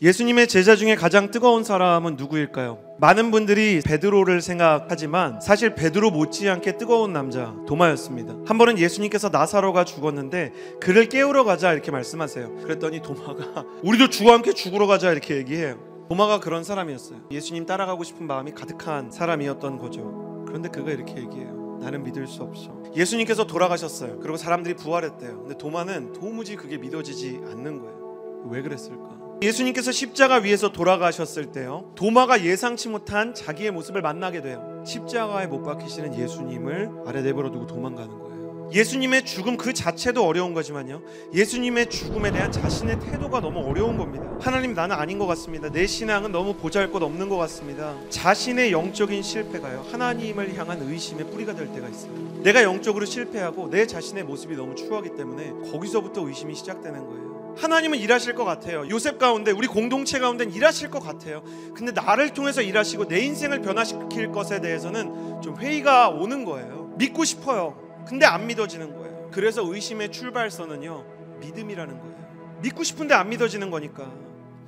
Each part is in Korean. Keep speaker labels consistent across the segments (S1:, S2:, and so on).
S1: 예수님의 제자 중에 가장 뜨거운 사람은 누구일까요? 많은 분들이 베드로를 생각하지만 사실 베드로 못지않게 뜨거운 남자 도마였습니다. 한 번은 예수님께서 나사로가 죽었는데 그를 깨우러 가자 이렇게 말씀하세요. 그랬더니 도마가 우리도 주와 함께 죽으러 가자 이렇게 얘기해요. 도마가 그런 사람이었어요. 예수님 따라가고 싶은 마음이 가득한 사람이었던 거죠. 그런데 그가 이렇게 얘기해요. 나는 믿을 수 없어. 예수님께서 돌아가셨어요. 그리고 사람들이 부활했대요. 근데 도마는 도무지 그게 믿어지지 않는 거예요. 왜 그랬을까? 예수님께서 십자가 위에서 돌아가셨을 때요. 도마가 예상치 못한 자기의 모습을 만나게 돼요. 십자가에 못 박히시는 예수님을 아래 내버려 두고 도망가는 거예요. 예수님의 죽음 그 자체도 어려운 거지만요. 예수님의 죽음에 대한 자신의 태도가 너무 어려운 겁니다. 하나님 나는 아닌 것 같습니다. 내 신앙은 너무 보잘것 없는 것 같습니다. 자신의 영적인 실패가요. 하나님을 향한 의심의 뿌리가 될 때가 있어요. 내가 영적으로 실패하고 내 자신의 모습이 너무 추하기 때문에 거기서부터 의심이 시작되는 거예요. 하나님은 일하실 것 같아요. 요셉 가운데 우리 공동체 가운데 일하실 것 같아요. 근데 나를 통해서 일하시고 내 인생을 변화시킬 것에 대해서는 좀 회의가 오는 거예요. 믿고 싶어요. 근데 안 믿어지는 거예요. 그래서 의심의 출발선은요. 믿음이라는 거예요. 믿고 싶은데 안 믿어지는 거니까.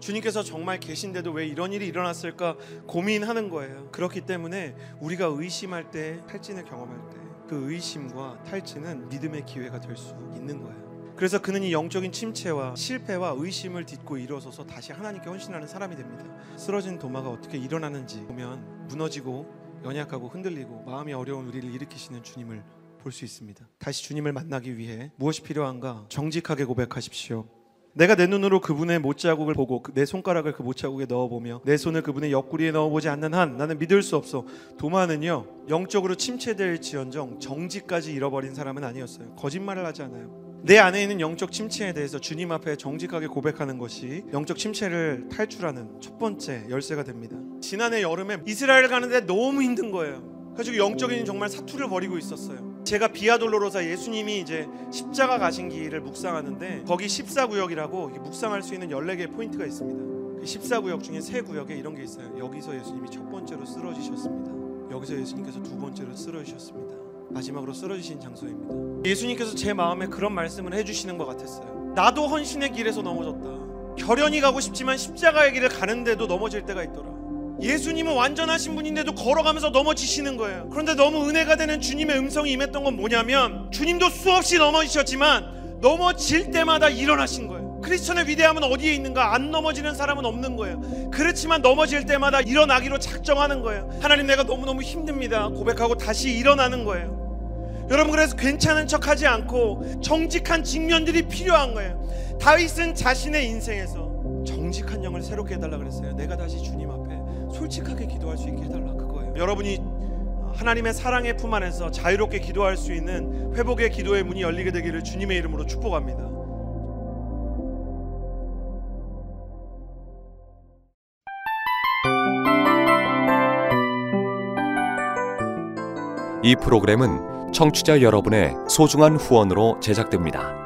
S1: 주님께서 정말 계신데도 왜 이런 일이 일어났을까 고민하는 거예요. 그렇기 때문에 우리가 의심할 때 탈진을 경험할 때 그 의심과 탈진은 믿음의 기회가 될 수 있는 거예요. 그래서 그는 이 영적인 침체와 실패와 의심을 딛고 일어서서 다시 하나님께 헌신하는 사람이 됩니다. 쓰러진 도마가 어떻게 일어나는지 보면 무너지고 연약하고 흔들리고 마음이 어려운 우리를 일으키시는 주님을 볼 수 있습니다. 다시 주님을 만나기 위해 무엇이 필요한가 정직하게 고백하십시오. 내가 내 눈으로 그분의 못자국을 보고 내 손가락을 그 못자국에 넣어보며 내 손을 그분의 옆구리에 넣어보지 않는 한 나는 믿을 수 없어. 도마는요 영적으로 침체될지언정 정직까지 잃어버린 사람은 아니었어요. 거짓말을 하지 않아요. 내 안에 있는 영적 침체에 대해서 주님 앞에 정직하게 고백하는 것이 영적 침체를 탈출하는 첫 번째 열쇠가 됩니다. 지난해 여름에 이스라엘 가는데 너무 힘든 거예요. 그래서 영적인 정말 사투를 벌이고 있었어요. 제가 비아돌로로사 예수님이 이제 십자가 가신 길을 묵상하는데 거기 14구역이라고 묵상할 수 있는 14개의 포인트가 있습니다. 그 14구역 중에 세 구역에 이런 게 있어요. 여기서 예수님이 첫 번째로 쓰러지셨습니다. 여기서 예수님께서 두 번째로 쓰러지셨습니다. 마지막으로 쓰러지신 장소입니다. 예수님께서 제 마음에 그런 말씀을 해주시는 것 같았어요. 나도 헌신의 길에서 넘어졌다. 결연히 가고 싶지만 십자가의 길을 가는데도 넘어질 때가 있더라. 예수님은 완전하신 분인데도 걸어가면서 넘어지시는 거예요. 그런데 너무 은혜가 되는 주님의 음성이 임했던 건 뭐냐면 주님도 수없이 넘어지셨지만 넘어질 때마다 일어나신 거예요. 크리스천의 위대함은 어디에 있는가? 안 넘어지는 사람은 없는 거예요. 그렇지만 넘어질 때마다 일어나기로 작정하는 거예요. 하나님 내가 너무너무 힘듭니다. 고백하고 다시 일어나는 거예요. 여러분 그래서 괜찮은 척하지 않고 정직한 직면들이 필요한 거예요. 다윗은 자신의 인생에서 정직한 영을 새롭게 해달라 그랬어요. 내가 다시 주님 앞에 솔직하게 기도할 수 있게 해달라 그거예요. 여러분이 하나님의 사랑의 품 안에서 자유롭게 기도할 수 있는 회복의 기도의 문이 열리게 되기를 주님의 이름으로 축복합니다.
S2: 이 프로그램은 청취자 여러분의 소중한 후원으로 제작됩니다.